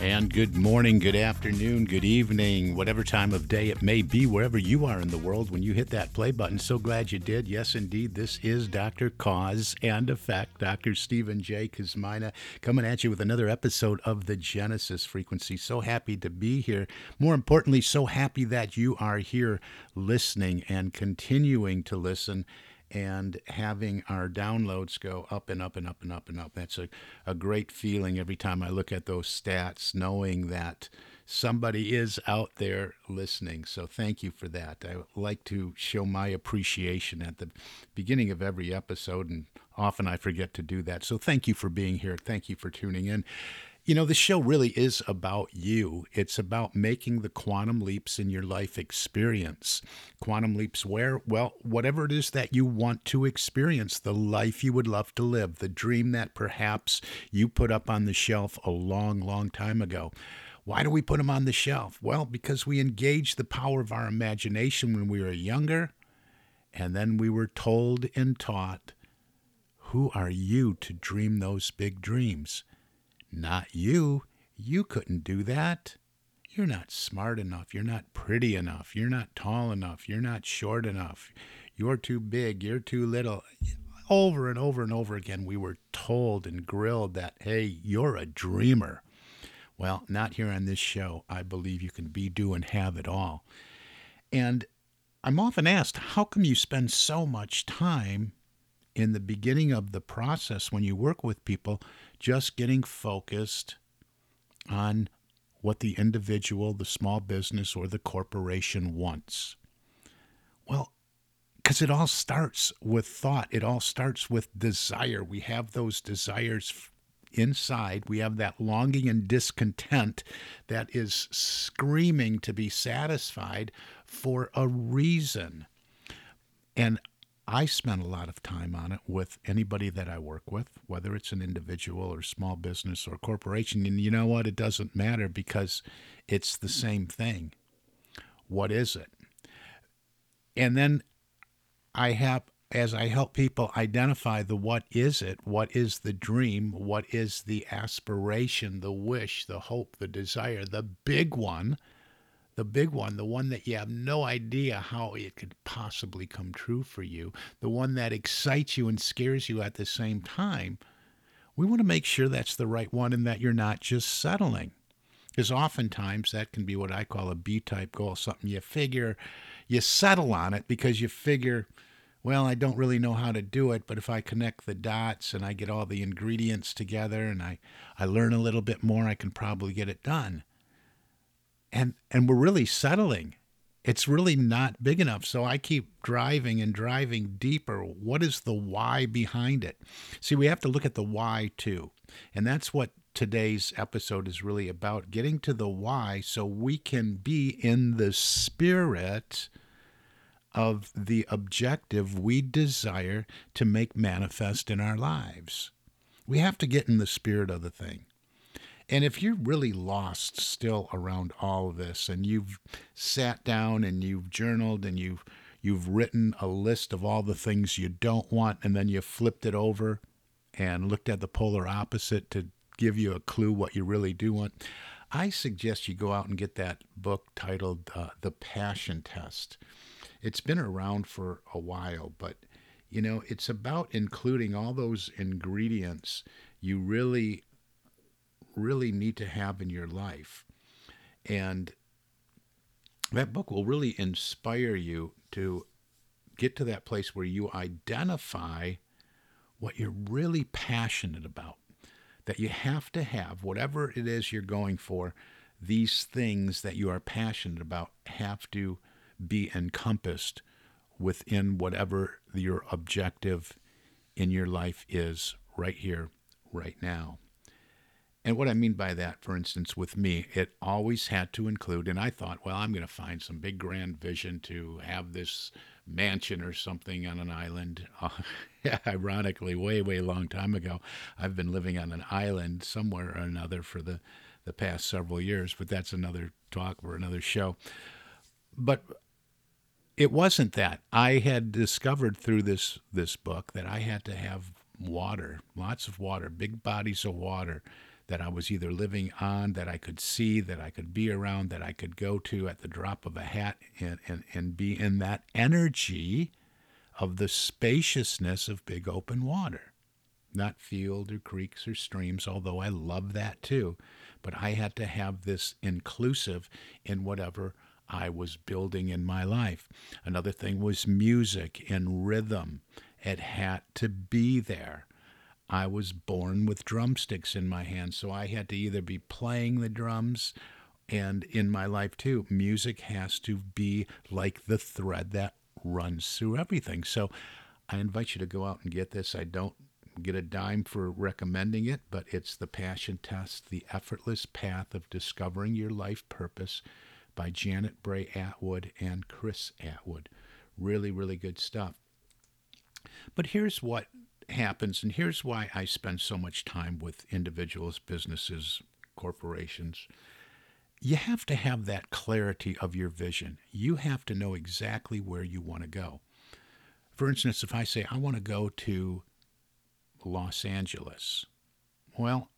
And good morning, good afternoon, good evening, whatever time of day it may be, wherever you are in the world when you hit that play button. So glad you did. Yes, indeed, this is Dr. Cause and Effect, Dr. Stephen J. Kosmyna, coming at you with another episode of the Genesis Frequency. So happy to be here. More importantly, so happy that you are here listening and continuing to listen and having our downloads go up and up and up and up and up. That's a, a great feeling every time I look at those stats, knowing that somebody is out there listening. So thank you for that. I like to show my appreciation at the beginning of every episode, and often I forget to do that. So thank you for being here. Thank you for tuning in. You know, the show really is about you. It's about making the quantum leaps in your life experience. Quantum leaps where? Well, whatever it is that you want to experience, the life you would love to live, the dream that perhaps you put up on the shelf a long, long time ago. Why do we put them on the shelf? Well, because we engaged the power of our imagination when we were younger, and then we were told and taught who are you to dream those big dreams? Not you. You couldn't do that. You're not smart enough. You're not pretty enough. You're not tall enough. You're not short enough. You're too big. You're too little. Over and over and over again, we were told and grilled that, hey, you're a dreamer. Well, not here on this show. I believe you can be, do, and have it all. And I'm often asked, how come you spend so much time in the beginning of the process when you work with people just getting focused on what the individual, the small business, or the corporation wants? Well, because it all starts with thought, it all starts with desire. We have those desires inside. We have that longing and discontent that is screaming to be satisfied for a reason. And I spend a lot of time on it with anybody that I work with, whether it's an individual or small business or corporation. And you know what? It doesn't matter because it's the hmm. same thing. What is it? And then I have, as I help people identify the what is it, what is the dream, what is the aspiration, the wish, the hope, the desire, the big one the big one, the one that you have no idea how it could possibly come true for you, the one that excites you and scares you at the same time, we want to make sure that's the right one and that you're not just settling. Because oftentimes that can be what I call a B type goal, something you figure, you settle on it because you figure, well, I don't really know how to do it, but if I connect the dots and I get all the ingredients together and I, I learn a little bit more, I can probably get it done and and we're really settling. It's really not big enough. So i keep driving and driving deeper. What is the why behind it? See we have to look at the why too. And that's what today's episode is really about getting to the why so we can be in the spirit of the objective we desire to make manifest in our lives. We have to get in the spirit of the thing and if you're really lost still around all of this and you've sat down and you've journaled and you've you've written a list of all the things you don't want and then you flipped it over and looked at the polar opposite to give you a clue what you really do want, I suggest you go out and get that book titled uh, The Passion Test. It's been around for a while, but you know, it's about including all those ingredients you really really need to have in your life. And that book will really inspire you to get to that place where you identify what you're really passionate about. That you have to have, whatever it is you're going for, these things that you are passionate about have to be encompassed within whatever your objective in your life is right here, right now. And what I mean by that, for instance, with me, it always had to include, and I thought, well, I'm going to find some big grand vision to have this mansion or something on an island. Uh, ironically, way, way long time ago, I've been living on an island somewhere or another for the, the past several years, but that's another talk for another show. But it wasn't that. I had discovered through this this book that I had to have water, lots of water, big bodies of water that I was either living on, that I could see, that I could be around, that I could go to at the drop of a hat and, and, and be in that energy of the spaciousness of big open water. Not field or creeks or streams, although I love that too. But I had to have this inclusive in whatever I was building in my life. Another thing was music and rhythm. It had to be there. I was born with drumsticks in my hand, so I had to either be playing the drums and in my life too, music has to be like the thread that runs through everything. So I invite you to go out and get this. I don't get a dime for recommending it, but it's The Passion Test The Effortless Path of Discovering Your Life Purpose by Janet Bray Attwood and Chris Attwood. Really, really good stuff. But here's what happens, and here's why I spend so much time with individuals, businesses, corporations. You have to have that clarity of your vision. You have to know exactly where you want to go. For instance, if I say, I want to go to Los Angeles, well,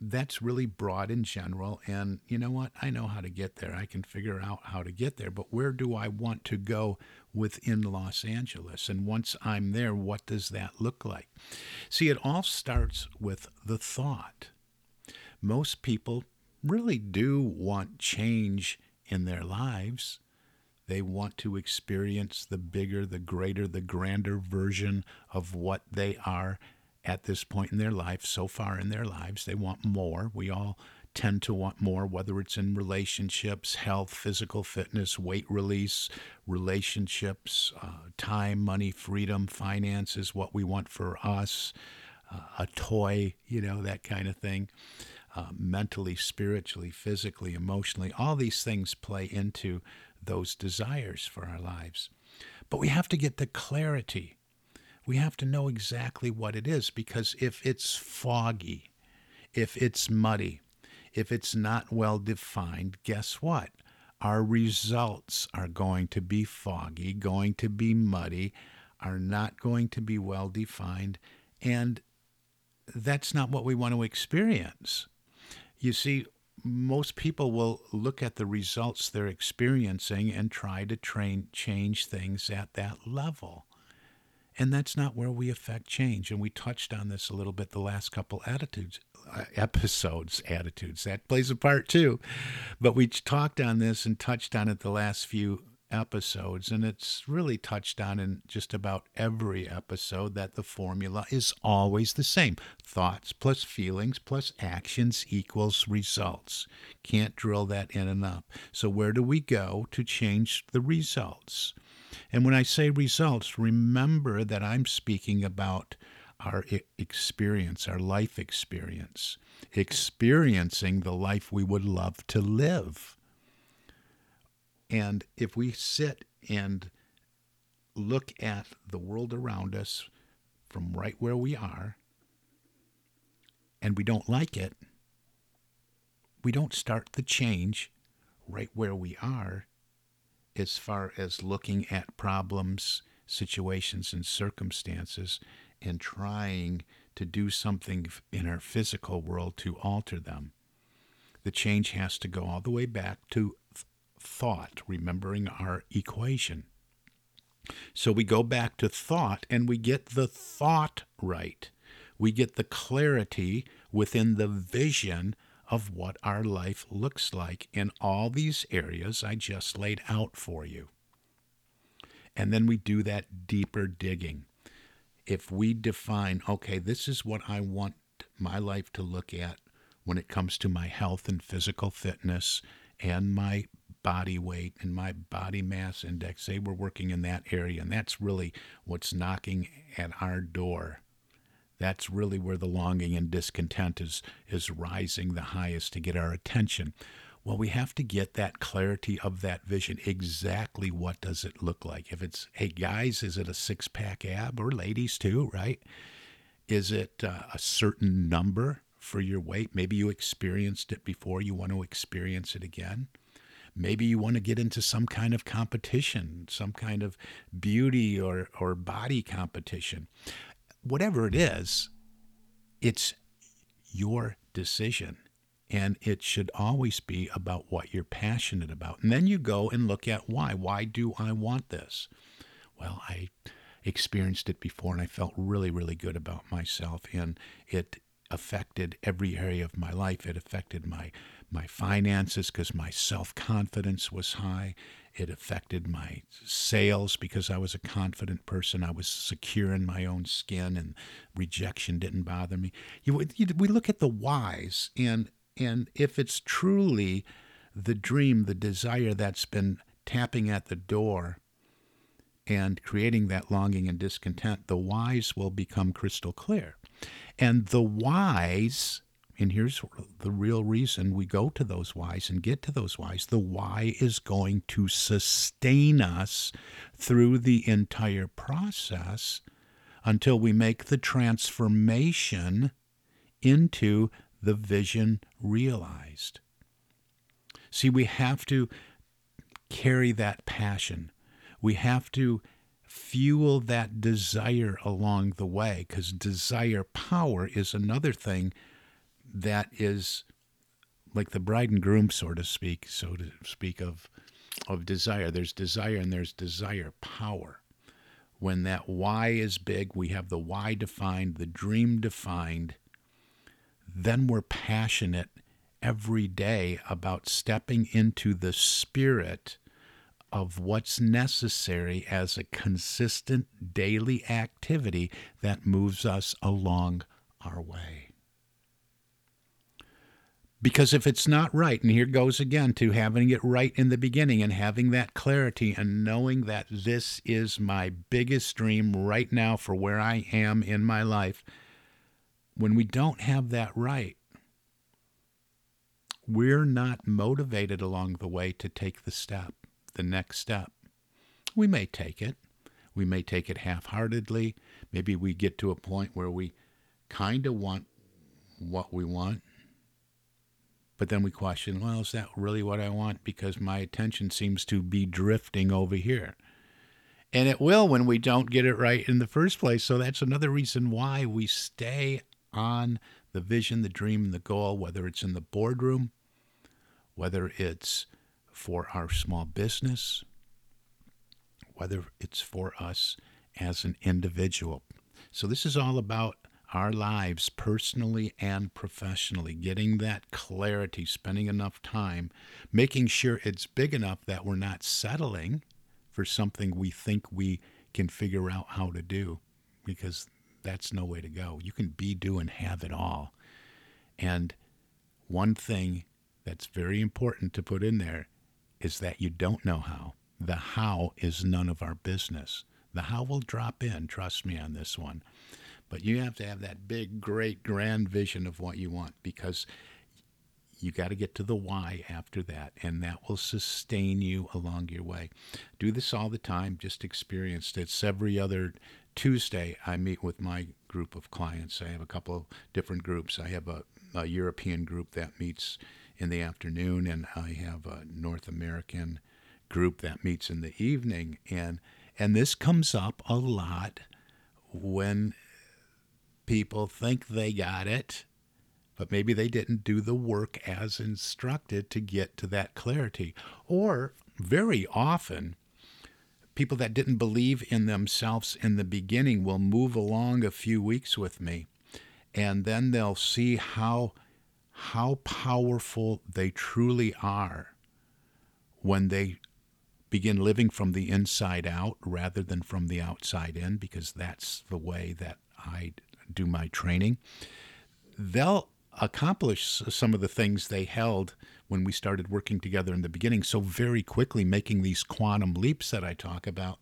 that's really broad in general. And you know what? I know how to get there. I can figure out how to get there. But where do I want to go within Los Angeles? And once I'm there, what does that look like? See, it all starts with the thought. Most people really do want change in their lives. They want to experience the bigger, the greater, the grander version of what they are at this point in their life, so far in their lives. They want more. We all tend to want more, whether it's in relationships, health, physical fitness, weight release, relationships, uh, time, money, freedom, finances, what we want for us, uh, a toy, you know, that kind of thing. Uh, mentally, spiritually, physically, emotionally, all these things play into those desires for our lives. But we have to get the clarity we have to know exactly what it is because if it's foggy, if it's muddy, if it's not well defined, guess what? Our results are going to be foggy, going to be muddy, are not going to be well defined, and that's not what we want to experience. You see, most people will look at the results they're experiencing and try to train change things at that level. And that's not where we affect change. And we touched on this a little bit the last couple attitudes uh, episodes. Attitudes that plays a part too, but we talked on this and touched on it the last few episodes, and it's really touched on in just about every episode that the formula is always the same thoughts plus feelings plus actions equals results. Can't drill that in enough. So, where do we go to change the results? And when I say results, remember that I'm speaking about our experience, our life experience, experiencing the life we would love to live. And if we sit and look at the world around us from right where we are, and we don't like it, we don't start the change right where we are as far as looking at problems, situations, and circumstances and trying to do something in our physical world to alter them. The change has to go all the way back to thought, remembering our equation. So we go back to thought and we get the thought right. We get the clarity within the vision of what our life looks like in all these areas I just laid out for you. And then we do that deeper digging. If we define, okay, this is what I want my life to look at when it comes to my health and physical fitness and my body weight and my body mass index. Say we're working in that area, and that's really what's knocking at our door. That's really where the longing and discontent is, is rising the highest to get our attention. Well, we have to get that clarity of that vision. Exactly what does it look like? If it's, hey, guys, is it a six pack ab or ladies too, right? Is it uh, a certain number for your weight? Maybe you experienced it before, you want to experience it again. Maybe you want to get into some kind of competition, some kind of beauty or, or body competition. Whatever it is, it's your decision. And it should always be about what you're passionate about. And then you go and look at why. Why do I want this? Well, I experienced it before and I felt really, really good about myself. And it affected every area of my life. It affected my my finances because my self confidence was high. It affected my sales because I was a confident person. I was secure in my own skin, and rejection didn't bother me. You, you, we look at the whys, and and if it's truly the dream, the desire that's been tapping at the door and creating that longing and discontent, the whys will become crystal clear. And the whys and here's the real reason we go to those whys and get to those whys. The why is going to sustain us through the entire process until we make the transformation into the vision realized. See, we have to carry that passion. We have to fuel that desire along the way because desire power is another thing that is like the bride and groom, so to speak, so to speak of of desire. There's desire and there's desire power. When that why is big, we have the why defined, the dream defined, then we're passionate every day about stepping into the spirit of what's necessary as a consistent daily activity that moves us along our way. Because if it's not right, and here goes again to having it right in the beginning and having that clarity and knowing that this is my biggest dream right now for where I am in my life, when we don't have that right, we're not motivated along the way to take the step, the next step. We may take it. We may take it half heartedly. Maybe we get to a point where we kind of want what we want but then we question, well, is that really what I want? Because my attention seems to be drifting over here. And it will when we don't get it right in the first place. So that's another reason why we stay on the vision, the dream, and the goal, whether it's in the boardroom, whether it's for our small business, whether it's for us as an individual. So this is all about our lives personally and professionally, getting that clarity, spending enough time, making sure it's big enough that we're not settling for something we think we can figure out how to do, because that's no way to go. You can be, do, and have it all. And one thing that's very important to put in there is that you don't know how. The how is none of our business. The how will drop in, trust me on this one. But you have to have that big, great, grand vision of what you want because you got to get to the why after that, and that will sustain you along your way. Do this all the time, just experienced it. Every other Tuesday I meet with my group of clients. I have a couple of different groups. I have a, a European group that meets in the afternoon, and I have a North American group that meets in the evening. And and this comes up a lot when people think they got it, but maybe they didn't do the work as instructed to get to that clarity. Or very often, people that didn't believe in themselves in the beginning will move along a few weeks with me, and then they'll see how how powerful they truly are when they begin living from the inside out rather than from the outside in, because that's the way that I do my training, they'll accomplish some of the things they held when we started working together in the beginning so very quickly, making these quantum leaps that I talk about.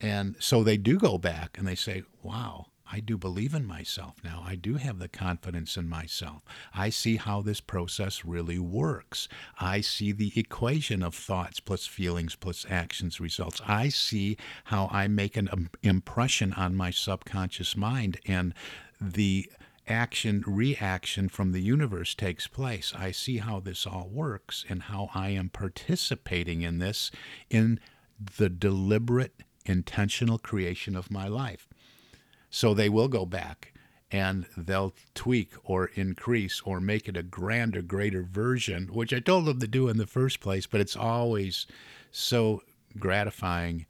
And so they do go back and they say, wow, I do believe in myself now. I do have the confidence in myself. I see how this process really works. I see the equation of thoughts plus feelings plus actions results. I see how I make an impression on my subconscious mind and the action reaction from the universe takes place. I see how this all works and how I am participating in this in the deliberate intentional creation of my life. So they will go back and they'll tweak or increase or make it a grander, greater version, which I told them to do in the first place, but it's always so gratifying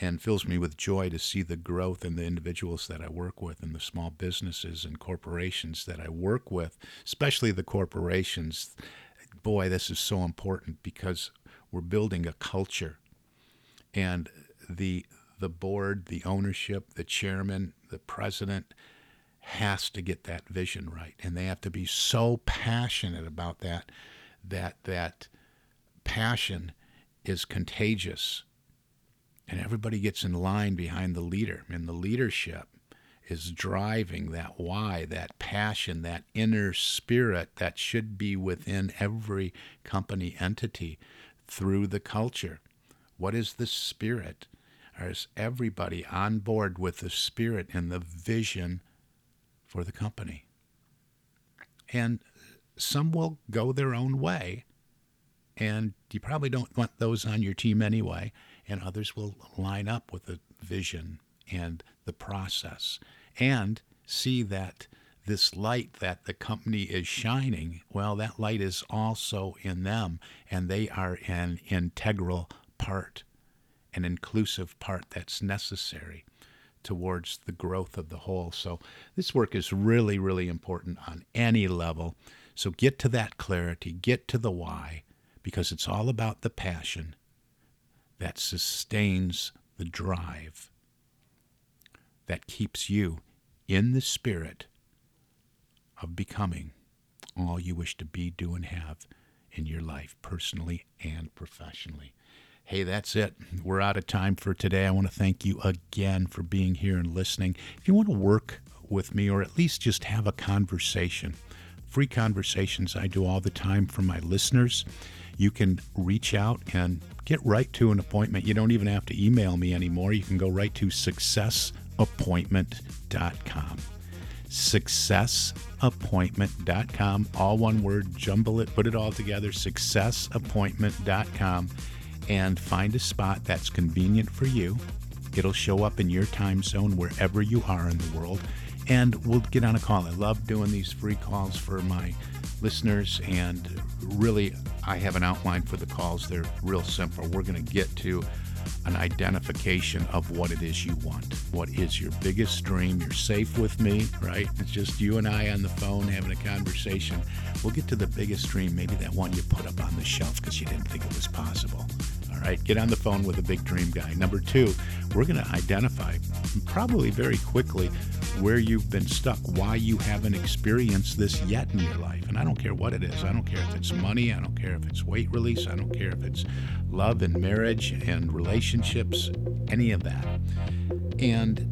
and fills me with joy to see the growth in the individuals that I work with and the small businesses and corporations that I work with, especially the corporations. Boy, this is so important because we're building a culture. And the the board, the ownership, the chairman, the president has to get that vision right. And they have to be so passionate about that that that passion is contagious. And everybody gets in line behind the leader. And the leadership is driving that why that passion that inner spirit that should be within every company entity through the culture. What is the spirit is everybody on board with the spirit and the vision for the company. And some will go their own way, and you probably don't want those on your team anyway, and others will line up with the vision and the process and see that this light that the company is shining, well, that light is also in them, and they are an integral part an inclusive part that's necessary towards the growth of the whole. So, this work is really, really important on any level. So, get to that clarity, get to the why, because it's all about the passion that sustains the drive that keeps you in the spirit of becoming all you wish to be, do, and have in your life, personally and professionally. Hey, that's it. We're out of time for today. I want to thank you again for being here and listening. If you want to work with me or at least just have a conversation, free conversations I do all the time for my listeners, you can reach out and get right to an appointment. You don't even have to email me anymore. You can go right to successappointment.com. Successappointment.com, all one word, jumble it, put it all together, successappointment.com and find a spot that's convenient for you. It'll show up in your time zone wherever you are in the world, and we'll get on a call. I love doing these free calls for my listeners, and really, I have an outline for the calls. They're real simple. We're going to get to an identification of what it is you want. What is your biggest dream? You're safe with me, right? It's just you and I on the phone having a conversation. We'll get to the biggest dream, maybe that one you put up on the shelf because you didn't think it was possible. Right, get on the phone with a big dream guy. Number two, we're going to identify probably very quickly where you've been stuck, why you haven't experienced this yet in your life. And I don't care what it is. I don't care if it's money. I don't care if it's weight release. I don't care if it's love and marriage and relationships, any of that. And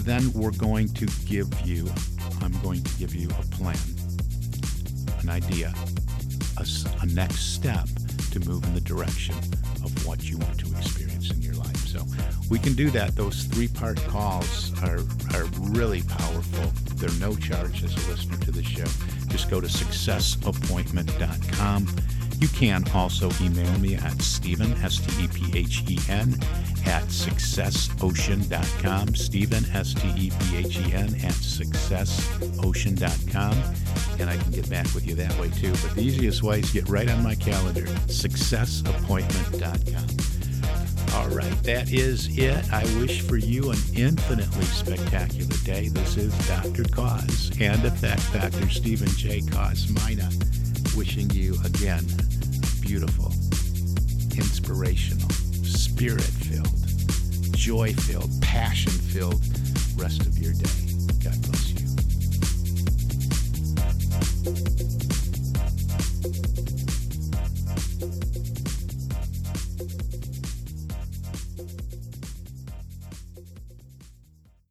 then we're going to give you, I'm going to give you a plan, an idea, a, a next step to move in the direction of what you want to experience in your life. So we can do that. Those three part calls are, are really powerful. They're no charge as a listener to the show. Just go to successappointment.com. You can also email me at Stephen, S T E P H E N, at successocean.com. Stephen, S T E P H E N, at successocean.com. And I can get back with you that way too. But the easiest way is get right on my calendar, successappointment.com. All right, that is it. I wish for you an infinitely spectacular day. This is Dr. Cause and Effect, Dr. Stephen J. Kosmyna, wishing you again beautiful, inspirational, spirit filled, joy filled, passion filled rest of your day.